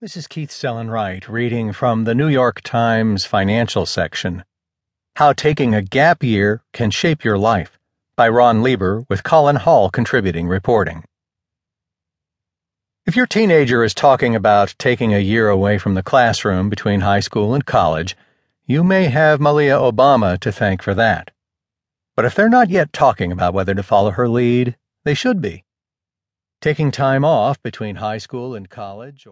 This is Keith Sellon-Wright reading from the New York Times financial section. How Taking a Gap Year Can Shape Your Life by Ron Lieber with Colin Hall contributing reporting. If your teenager is talking about taking a year away from the classroom between high school and college, you may have Malia Obama to thank for that. But if they're not yet talking about whether to follow her lead, they should be. Taking time off between high school and college